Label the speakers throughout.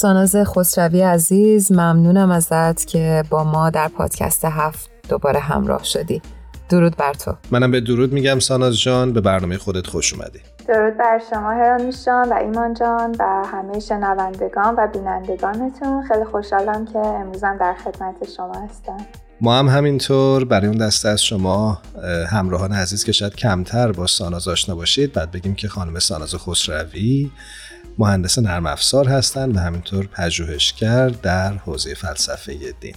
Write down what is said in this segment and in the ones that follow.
Speaker 1: ساناز خسروی عزیز ممنونم ازت که با ما در پادکست هفت دوباره همراه شدی. درود بر تو.
Speaker 2: منم به درود میگم ساناز جان به برنامه خودت خوش اومدی.
Speaker 3: درود بر شما هرانوش جان و ایمان جان و همه شنوندگان و بینندگانتون. خیلی خوشحالم که امروزم در خدمت شما هستم.
Speaker 2: ما هم همینطور برای اون دسته از شما همراهان عزیز که شاید کمتر با ساناز آشنا باشید بعد بگیم که خانم ساناز خسروی مهندس نرم افزار هستند و همینطور پژوهشگر در حوزه فلسفه دین.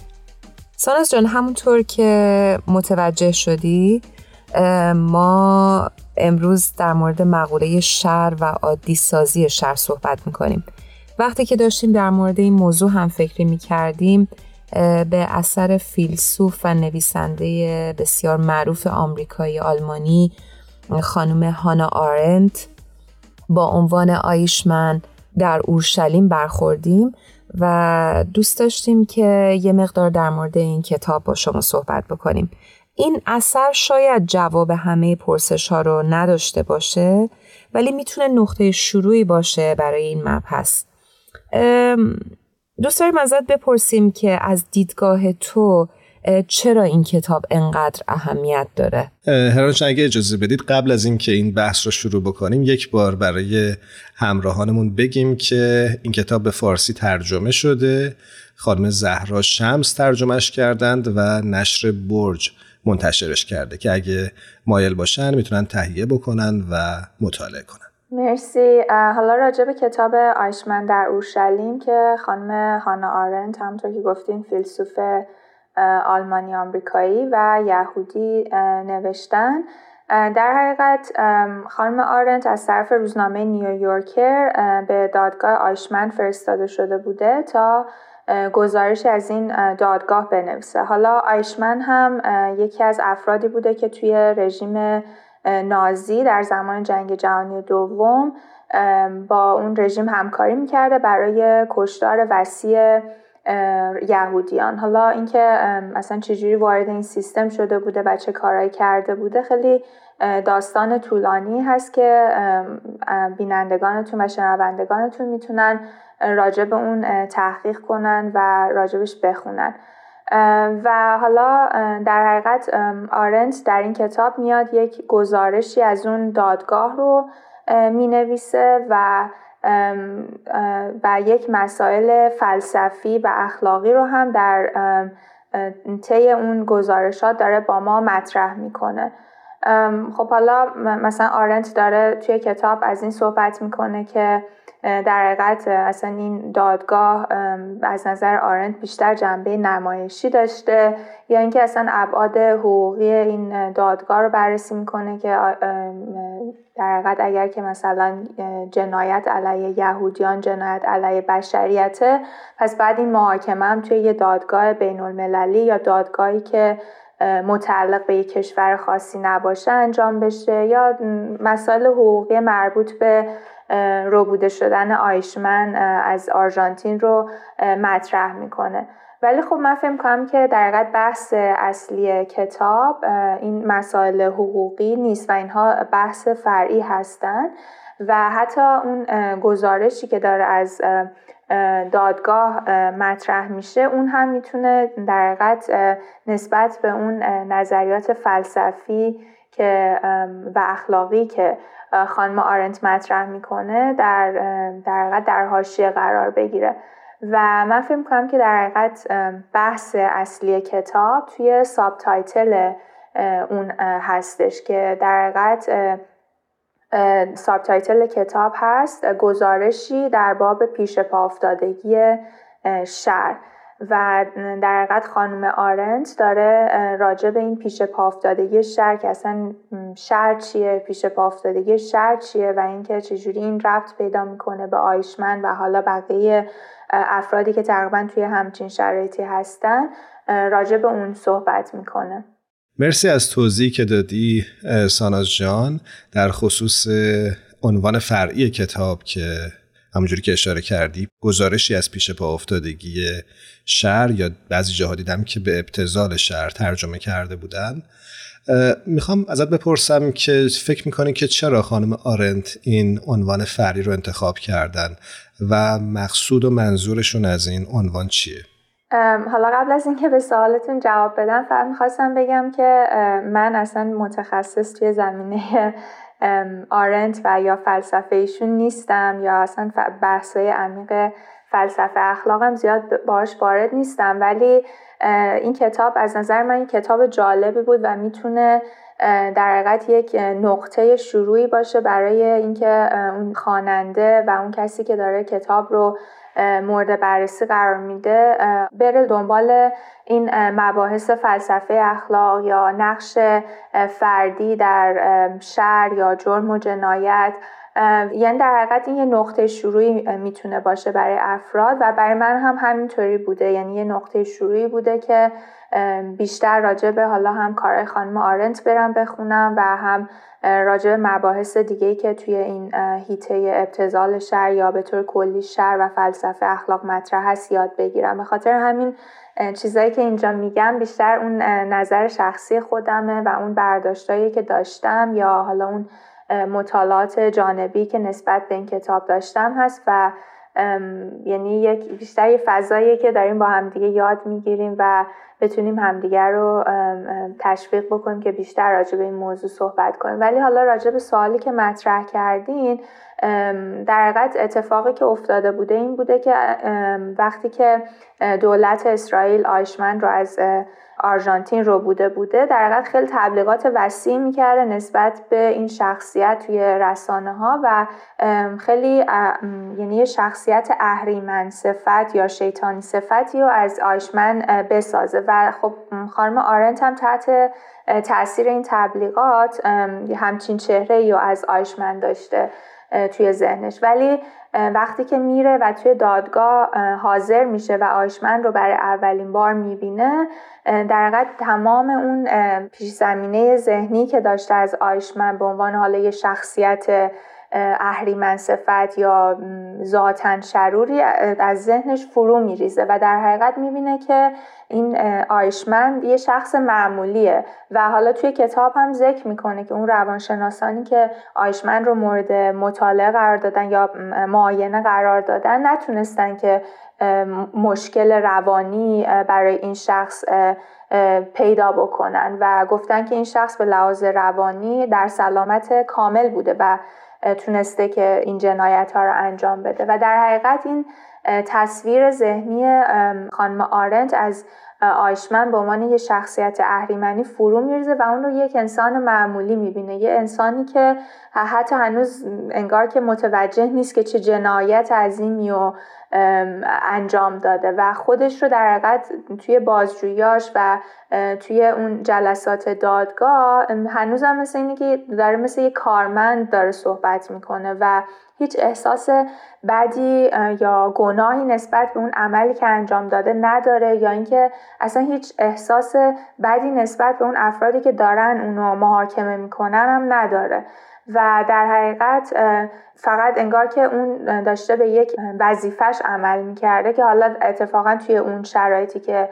Speaker 1: ساناز جان همونطور که متوجه شدی ما امروز در مورد مقوله شر و عادی سازی شر صحبت می‌کنیم. وقتی که داشتیم در مورد این موضوع هم فکری می‌کردیم به اثر فیلسوف و نویسنده بسیار معروف آمریکایی آلمانی خانم هانا آرنت با عنوان آیشمن در اورشلیم برخوردیم و دوست داشتیم که یه مقدار در مورد این کتاب با شما صحبت بکنیم. این اثر شاید جواب همه پرسش ها رو نداشته باشه ولی می‌تونه نقطه شروعی باشه برای این مبحث. دوست داریم ازت بپرسیم که از دیدگاه تو چرا این کتاب انقدر اهمیت داره؟
Speaker 2: هرانش اگه اجازه بدید قبل از اینکه این بحث رو شروع بکنیم یک بار برای همراهانمون بگیم که این کتاب به فارسی ترجمه شده. خانم زهرا شمس ترجمهش کردند و نشر برج منتشرش کرده که اگه مایل باشن می‌تونن تهیه بکنن و مطالعه کنن.
Speaker 3: مرسی. حالا راجع به کتاب آیشمن در اورشلیم که خانم هانا آرنت همونطور که گفتین فیلسوف آلمانی آمریکایی و یهودی نوشتن. در حقیقت خانم آرنت از طرف روزنامه نیویورکر به دادگاه آیشمن فرستاده شده بوده تا گزارش از این دادگاه بنویسه. حالا آیشمن هم یکی از افرادی بوده که توی رژیم نازی در زمان جنگ جهانی دوم با اون رژیم همکاری می‌کرده برای کشتار وسیع یهودیان. حالا اینکه اصلا چجوری وارد این سیستم شده بوده و چه کارهایی کرده بوده خیلی داستان طولانی هست که بینندگانتون و شنوندگانتون می‌تونن راجع به اون تحقیق کنن و راجبش بخونن. و حالا در حقیقت آرنت در این کتاب میاد یک گزارشی از اون دادگاه رو می نویسه و و یک مسائل فلسفی و اخلاقی رو هم در طی اون گزارشات داره با ما مطرح می‌کنه. خب حالا مثلا آرنت داره توی کتاب از این صحبت می‌کنه که در حقیقت اصلا این دادگاه از نظر آرنت بیشتر جنبه نمایشی داشته یا اینکه اصلا ابعاد حقوقی این دادگاه رو بررسی می‌کنه که در حقیقت اگر که مثلا جنایت علیه یهودیان جنایت علیه بشریته پس بعد این محاکمه هم توی یه دادگاه بین المللی یا دادگاهی که متعلق به یک کشور خاصی نباشه انجام بشه یا مسائل حقوقی مربوط به روبوده شدن آیشمن از آرژانتین رو مطرح می‌کنه. ولی خب من فکر کنم که در حقیقت بحث اصلی کتاب این مسائل حقوقی نیست و اینها بحث فرعی هستند و حتی اون گزارشی که داره از دادگاه مطرح میشه اون هم می‌تونه در حقیقت نسبت به اون نظریات فلسفی که و اخلاقی که خانم آرنت مطرح می‌کنه در در در حاشیه قرار بگیره. و من فکر می‌کنم که در حقیقت بحث اصلی کتاب توی subtitle اون هستش که در حقیقت subtitle کتاب هست گزارشی در باب پیش پا افتادگی شر و در حقیقت خانم آرنت داره راجع به این پیش پا افتادگی شر که اصلا شر چیه پیش پا افتادگی شر چیه و اینکه چجوری این ربط پیدا می‌کنه به آیشمن و حالا بقیه افرادی که تقریبا توی همچین شرایطی هستن راجع به اون صحبت می‌کنه.
Speaker 2: مرسی از توضیحی که دادی ساناز جان در خصوص عنوان فرعی کتاب که همونجوری که اشاره کردی گزارشی از پیش پا افتادگی شهر یا بعضی جاها دیدم که به ابتزال شهر ترجمه کرده بودن می‌خوام ازت بپرسم که فکر می‌کنی که چرا خانم آرنت این عنوان فری رو انتخاب کردن و مقصود و منظورشون از این عنوان چیه؟
Speaker 3: حالا قبل از اینکه به سوالتون جواب بدم فقط می‌خواستم بگم که من اصلا متخصص توی زمینه آرنت و یا فلسفه ایشون نیستم یا اصلا بحثای عمیق فلسفه اخلاقم زیاد باش وارد نیستم. ولی این کتاب از نظر من این کتاب جالبی بود و می‌تونه در حقیقت یک نقطه شروعی باشه برای اینکه اون خواننده و اون کسی که داره کتاب رو مورد بررسی قرار میده بره دنبال این مباحث فلسفه اخلاق یا نقش فردی در شر یا جرم و جنایت. یعنی در حقیقت این یه نقطه شروعی می‌تونه باشه برای افراد و برای من هم همینطوری بوده. یعنی یه نقطه شروعی بوده که بیشتر راجع به حالا هم کارهای خانم آرنت برم بخونم و هم راجع به مباحث دیگه که توی این هیته ابتزال شر یا به طور کلی شر و فلسفه اخلاق مطرح هست یاد بگیرم. به خاطر همین چیزایی که اینجا میگم بیشتر اون نظر شخصی خودمه و اون برداشتایی که داشتم یا حالا اون مطالعات جانبی که نسبت به این کتاب داشتم هست و یعنی یک بیشتر یه فضاییه که داریم با همدیگه یاد می‌گیریم و بتونیم همدیگر رو تشویق بکنیم که بیشتر راجع به این موضوع صحبت کنیم. ولی حالا راجع به سوالی که مطرح کردین در حقیقت اتفاقی که افتاده بوده این بوده که وقتی که دولت اسرائیل آیشمن رو از آرژانتین رو بوده بوده در حقیقت خیلی تبلیغات وسیع می‌کرده نسبت به این شخصیت توی رسانه ها و خیلی یعنی شخصیت اهریمن صفت یا شیطانی صفتی رو از آیشمن بسازه. و خب خانم آرنت هم تحت تاثیر این تبلیغات همچین چهره یا از آیشمن داشته توی ذهنش. ولی وقتی که میره و توی دادگاه حاضر میشه و آیشمن رو برای اولین بار می‌بینه در حقیقت تمام اون پیش زمینه ذهنی که داشته از آیشمن به عنوان حالا یه شخصیت اهریمن صفت یا ذاتا شروری از ذهنش فرو میریزه و در حقیقت می‌بینه که این آیشمند یه شخص معمولیه و حالا توی کتاب هم ذکر می‌کنه که اون روانشناسانی که آیشمند رو مورد مطالعه قرار دادن یا معاینه قرار دادن نتونستن که مشکل روانی برای این شخص پیدا بکنن و گفتن که این شخص به لحاظ روانی در سلامت کامل بوده و تونسته که این جنایت ها رو انجام بده. و در حقیقت این تصویر ذهنی خانم آرنت از آیشمن به عنوان یه شخصیت اهریمنی فرو میرزه و اون رو یک انسان معمولی می‌بینه. یه انسانی که حتی هنوز انگار که متوجه نیست که چه جنایت عظیمی و انجام داده و خودش رو در حقیقت توی بازجویاش و توی اون جلسات دادگاه هنوزم مثل اینه که داره مثل یه کارمند داره صحبت می‌کنه و هیچ احساس بدی یا گناهی نسبت به اون عملی که انجام داده نداره یا اینکه اصلا هیچ احساس بدی نسبت به اون افرادی که دارن اونو محاکمه می‌کنن هم نداره. و در حقیقت فقط انگار که اون داشته به یک وظیفش عمل می‌کرده که حالا اتفاقا توی اون شرایطی که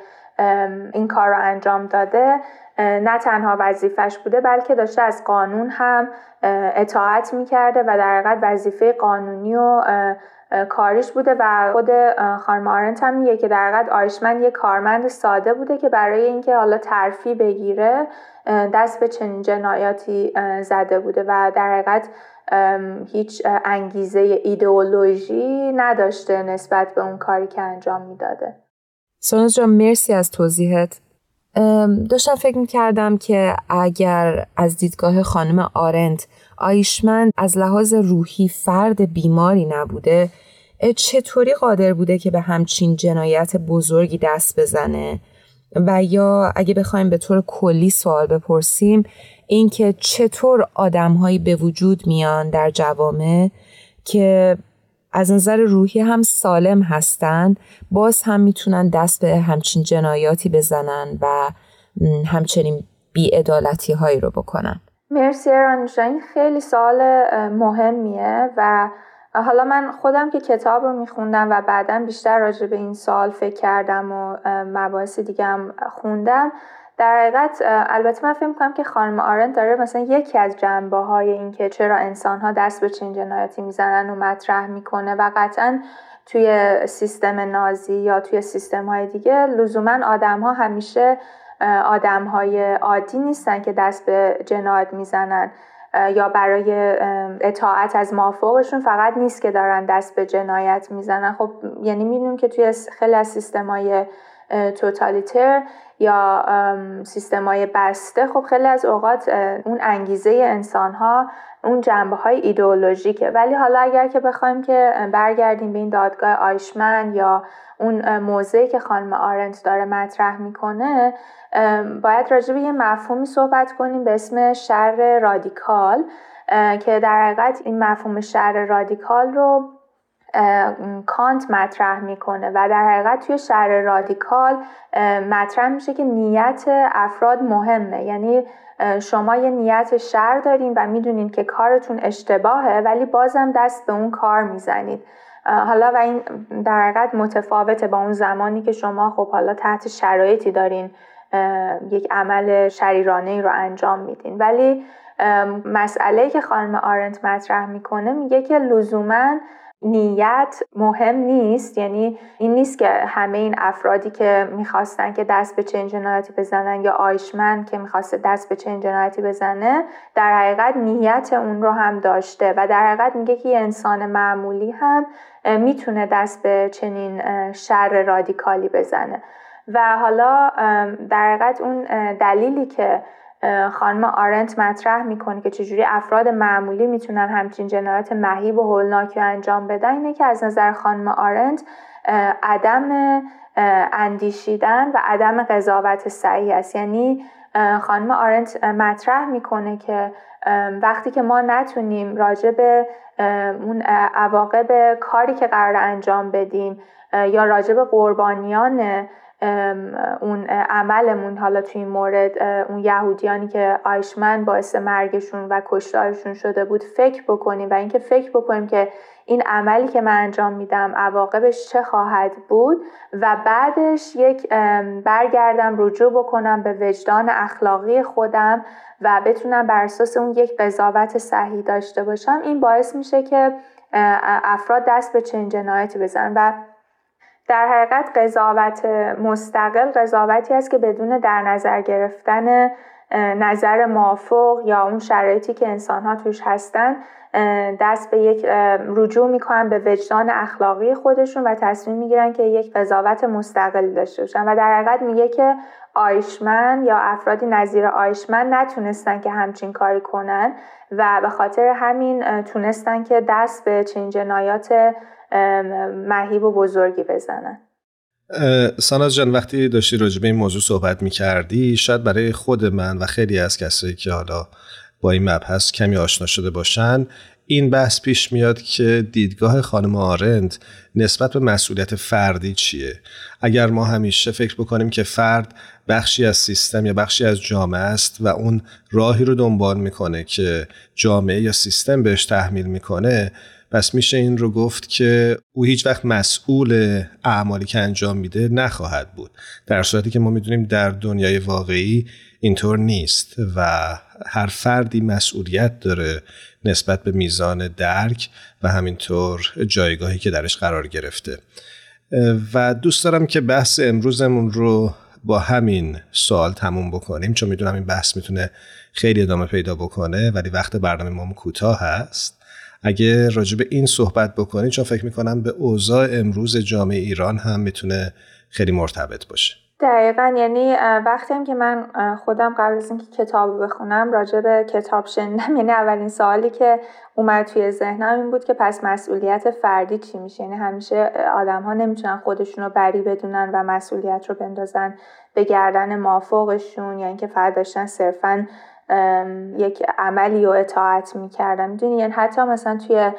Speaker 3: این کار رو انجام داده نه تنها وظیفش بوده بلکه داشته از قانون هم اطاعت می‌کرده و در حقیقت وظیفه قانونی و کاریش بوده و خود خانم آرنت هم میگه که در حقیقت آیشمن یه کارمند ساده بوده که برای اینکه حالا ترفی بگیره دست به چنین جنایاتی زده بوده و در حقیقت هیچ انگیزه ایدئولوژی نداشته نسبت به اون کاری که انجام می‌داده.
Speaker 1: سانوز جان مرسی از توضیحت. داشتم فکر می‌کردم که اگر از دیدگاه خانم آرنت آیشمند از لحاظ روحی فرد بیماری نبوده چطوری قادر بوده که به همچین جنایت بزرگی دست بزنه؟ و یا اگه بخوایم به طور کلی سوال بپرسیم اینکه چطور آدمهایی به وجود میان در جوامع که از نظر روحی هم سالم هستن باز هم می‌تونن دست به همچین جنایاتی بزنن و همچنین بیعدالتی هایی رو بکنن.
Speaker 3: مرسی رانوشا این خیلی سوال مهمیه و حالا من خودم که کتاب رو میخوندم و بعدا بیشتر راجع به این سال فکر کردم و مباحث دیگه هم خوندم در حقیقت البته من فکر می‌کنم که خانم آرنت داره مثلا یکی از جنبه های این که چرا انسان ها دست به چین جنایاتی می‌زنن و مطرح می‌کنه و قطعا توی سیستم نازی یا توی سیستم های دیگه لزوما آدم ها همیشه آدم های عادی نیستن که دست به جنایت می‌زنن. یا برای اطاعت از مافوقشون فقط نیست که دارن دست به جنایت می‌زنن. خب یعنی می‌دونیم که توی خیلی از سیستم های توتالیتر یا سیستم های بسته خب خیلی از اوقات اون انگیزه انسان ها اون جنبه های ایدئولوژیکه. ولی حالا اگر که بخوایم که برگردیم به این دادگاه آیشمن یا اون موضعی که خانم آرنت داره مطرح می‌کنه باید راجع به یه مفهومی صحبت کنیم به اسم شر رادیکال که در حقیقت این مفهوم شر رادیکال رو کانت مطرح می‌کنه و در حقیقت توی شر رادیکال مطرح میشه که نیت افراد مهمه. یعنی شما یه نیت شر دارین و می‌دونین که کارتون اشتباهه ولی بازم دست به اون کار می‌زنید. حالا و این در حقیقت متفاوته با اون زمانی که شما خب حالا تحت شرایطی دارین یک عمل شریرانه ای رو انجام میدین. ولی مسئله که خانم آرنت مطرح می‌کنه میگه که لزوما نیت مهم نیست. یعنی این نیست که همه این افرادی که می‌خواستن که دست به چنین جنایتی بزنن یا آیشمن که می‌خواسته دست به چنین جنایتی بزنه در حقیقت نیت اون رو هم داشته و در حقیقت میگه که یه انسان معمولی هم می‌تونه دست به چنین شر رادیکالی بزنه. و حالا در حقیقت اون دلیلی که خانم آرنت مطرح می‌کنه که چجوری افراد معمولی می‌تونن همچین جنایت مهیب و هولناکی انجام بدن. اینه که از نظر خانم آرنت عدم اندیشیدن و عدم قضاوت صحیح است. یعنی خانم آرنت مطرح می‌کنه که وقتی که ما نتونیم راجع به اون عواقب کاری که قرار انجام بدیم یا راجع به قربانیان اون عملمون حالا توی این مورد اون یهودیانی که آیشمن باعث مرگشون و کشتارشون شده بود فکر بکنیم و اینکه فکر بکنیم که این عملی که من انجام میدم عواقبش چه خواهد بود و بعدش یک برگردم رجوع بکنم به وجدان اخلاقی خودم و بتونم بر اساس اون یک قضاوت صحیح داشته باشم این باعث میشه که افراد دست به چنین جنایتی بزنن. و در حقیقت قضاوت مستقل قضاوتی است که بدون در نظر گرفتن نظر موافق یا اون شرایطی که انسان ها توش هستن دست به یک رجوع می‌کنن به وجدان اخلاقی خودشون و تصمیم می‌گیرن که یک قضاوت مستقلی داشته باشن. و در حقیقت میگه که آیشمن یا افرادی نظیر آیشمن نتونستن که همچین کاری کنن و به خاطر همین تونستن که دست به چنین جنایات مهیب و بزرگی بزنن.
Speaker 2: ساناز جان وقتی داشتی راجع به این موضوع صحبت می کردی شاید برای خود من و خیلی از کسایی که حالا با این مبحث کمی آشنا شده باشن این بحث پیش میاد که دیدگاه خانم آرند نسبت به مسئولیت فردی چیه؟ اگر ما همیشه فکر بکنیم که فرد بخشی از سیستم یا بخشی از جامعه است و اون راهی رو دنبال می‌کنه که جامعه یا سیستم بهش تحمیل می‌کنه پس میشه این رو گفت که او هیچ وقت مسئول اعمالی که انجام میده نخواهد بود. در صورتی که ما می‌دونیم در دنیای واقعی اینطور نیست و هر فردی مسئولیت داره نسبت به میزان درک و همینطور جایگاهی که درش قرار گرفته. و دوست دارم که بحث امروزمون رو با همین سوال تموم بکنیم. چون می‌دونم این بحث می‌تونه خیلی ادامه پیدا بکنه ولی وقت برنامه ما کوتاه هست. اگه راجع به این صحبت بکنید چون فکر می‌کنم به اوضاع امروز جامعه ایران هم می‌تونه خیلی مرتبط باشه.
Speaker 3: دقیقا یعنی وقتی هم که من خودم قبل از اینکه کتاب بخونم راجع به کتاب شنیدم یعنی اولین سوالی که اومد توی ذهنم این بود که پس مسئولیت فردی چی میشه؟ یعنی همیشه آدم ها نمی‌تونن خودشون رو بری بدونن و مسئولیت رو بندازن به گردن مافوقشون یا اینکه فقط داشتن صرفا یک عملی و اطاعت می‌کردم. می‌دونی؟ یعنی حتی مثلا توی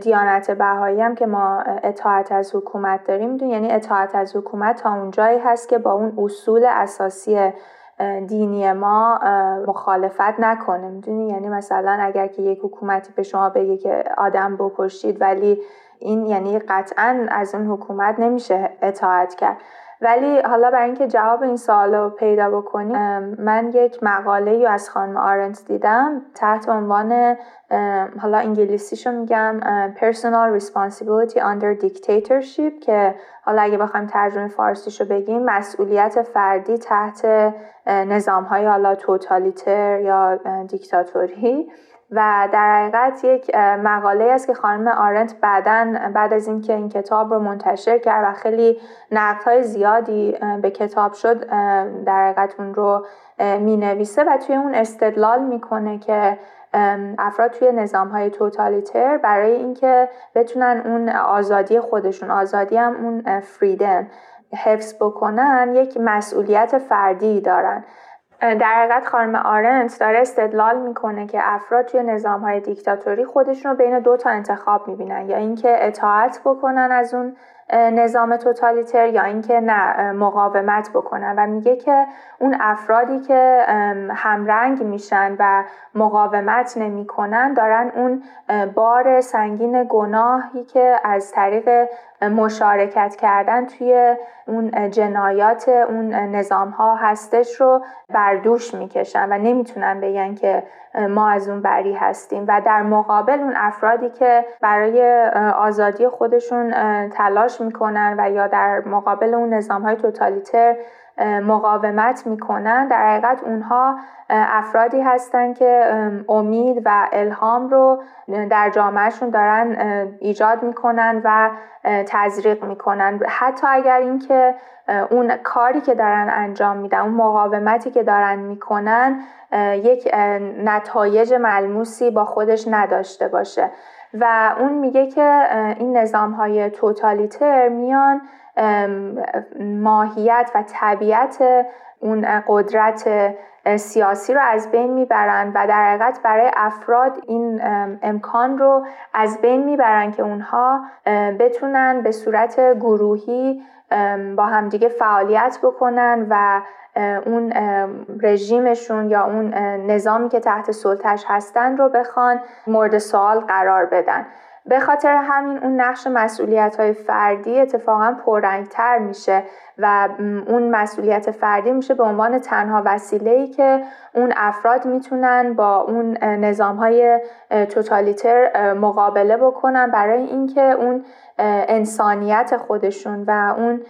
Speaker 3: دیانت بهایی هم که ما اطاعت از حکومت داریم می‌دونی؟ یعنی اطاعت از حکومت تا اونجایی هست که با اون اصول اساسی دینی ما مخالفت نکنه. می‌دونی؟ یعنی مثلا اگر که یک حکومتی به شما بگه که آدم بکشید ولی این یعنی قطعا از اون حکومت نمیشه اطاعت کرد. ولی حالا برای اینکه جواب این سوال رو پیدا بکنیم من یک مقاله رو از خانم آرنت دیدم تحت عنوان حالا انگلیسیشو میگم Personal Responsibility Under Dictatorship که حالا اگه بخوایم ترجمه فارسیشو بگیم مسئولیت فردی تحت نظام های حالا توتالیتر یا دیکتاتوری و در حقیقت یک مقاله است که خانم آرنت بعدا بعد از اینکه این کتاب رو منتشر کرد و خیلی های زیادی به کتاب شد در حقیقت اون رو می نویسه و توی اون استدلال می‌کنه که افراد توی نظام های توتالیتر برای اینکه بتونن اون آزادی خودشون آزادی هم اون فریدم حفظ بکنن یک مسئولیت فردی دارن. در حقیقت خانم آرنت داره استدلال می‌کنه که افراد توی نظام های دیکتاتوری خودشون رو بین دو تا انتخاب می‌بینن. یا اینکه اطاعت بکنن از اون نظام توتالیتر یا اینکه نه مقاومت بکنن. و میگه که اون افرادی که همرنگ میشن و مقاومت نمی‌کنن دارن اون بار سنگین گناهی که از طریق مشارکت کردن توی اون جنایات اون نظام ها هستش رو بر دوش می‌کشن و نمی‌تونن بگن که ما از اون بری هستیم. و در مقابل اون افرادی که برای آزادی خودشون تلاش می‌کنن و یا در مقابل اون نظام های توتالیتر مقاومت می‌کنن در حقیقت اونها افرادی هستن که امید و الهام رو در جامعهشون دارن ایجاد می‌کنن و تزریق می‌کنن. حتی اگر اینکه اون کاری که دارن انجام میدن اون مقاومتی که دارن می‌کنن یک نتایج ملموسی با خودش نداشته باشه. و اون میگه که این نظام های توتالیتر میان ماهیت و طبیعت اون قدرت سیاسی رو از بین می‌برن و در حقیقت برای افراد این امکان رو از بین می‌برن که اونها بتونن به صورت گروهی با همدیگه فعالیت بکنن و اون رژیمشون یا اون نظامی که تحت سلطش هستن رو بخوان مورد سوال قرار بدن. به خاطر همین اون نقش مسئولیت های فردی اتفاقا پررنگتر میشه و اون مسئولیت فردی میشه به عنوان تنها وسیله ای که اون افراد می‌تونن با اون نظام های توتالیتر مقابله بکنن برای اینکه اون انسانیت خودشون و اون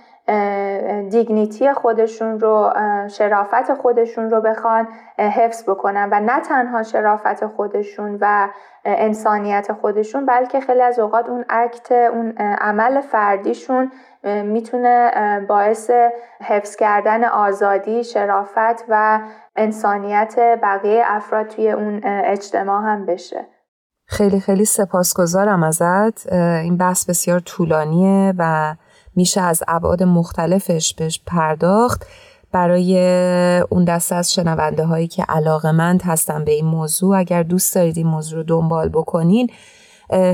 Speaker 3: دیگنیتی خودشون رو شرافت خودشون رو بخوان حفظ بکنن و نه تنها شرافت خودشون و انسانیت خودشون بلکه خیلی از اوقات اون اکت اون عمل فردیشون می‌تونه باعث حفظ کردن آزادی شرافت و انسانیت بقیه افراد توی اون اجتماع هم بشه.
Speaker 1: خیلی خیلی سپاسگزارم ازت. این بحث بسیار طولانیه و میشه از ابعاد مختلفش بهش پرداخت. برای اون دسته از شنونده هایی که علاقمند هستن به این موضوع اگر دوست دارید این موضوع رو دنبال بکنین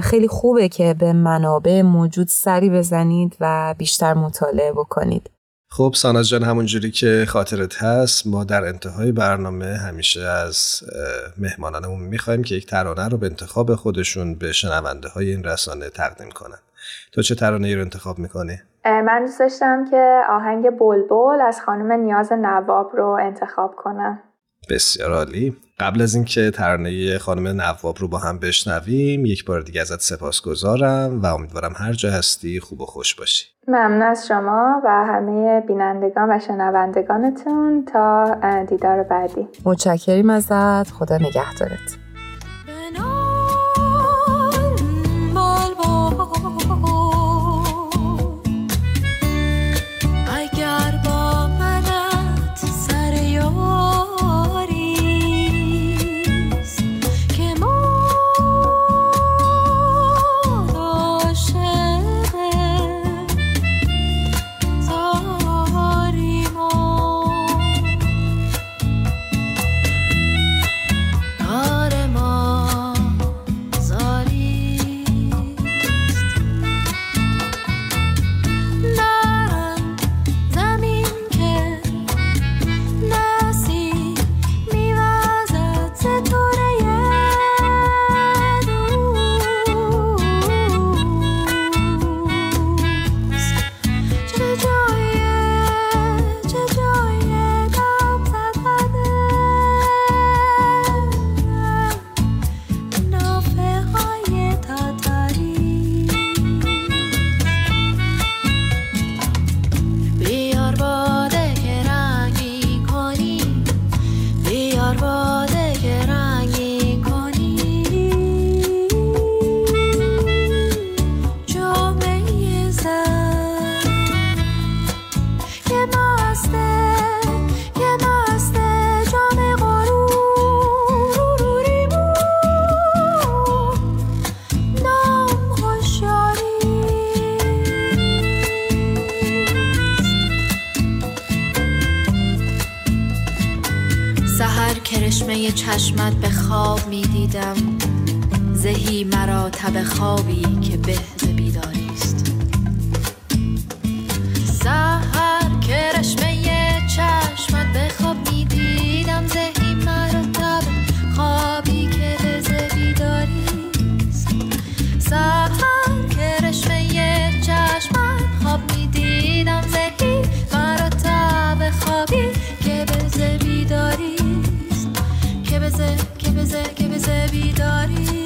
Speaker 1: خیلی خوبه که به منابع موجود سری بزنید و بیشتر مطالعه بکنید.
Speaker 2: خب ساناز جان همونجوری که خاطرت هست ما در انتهای برنامه همیشه از مهمانانمون می‌خوایم که یک ترانه رو به انتخاب خودشون به شنونده های این رسانه تقدیم کنن. تو چه ترانه ای رو انتخاب می‌کنی؟
Speaker 3: من دوست داشتم که آهنگ بلبل از خانم نیاز نواب رو انتخاب کنم.
Speaker 2: بسیار عالی. قبل از اینکه ترانه خانم نواب رو با هم بشنویم یک بار دیگه ازت سپاسگزارم و امیدوارم هر جا هستی خوب و خوش باشی.
Speaker 3: ممنون از شما و همه بینندگان و شنوندگانتون تا دیدار بعدی.
Speaker 1: متشکریم ازت. خدا نگهدارت.
Speaker 4: چشمت به خواب می دیدم زهی مراتب خوابی که به بیداری.
Speaker 5: gebize gebize bir darim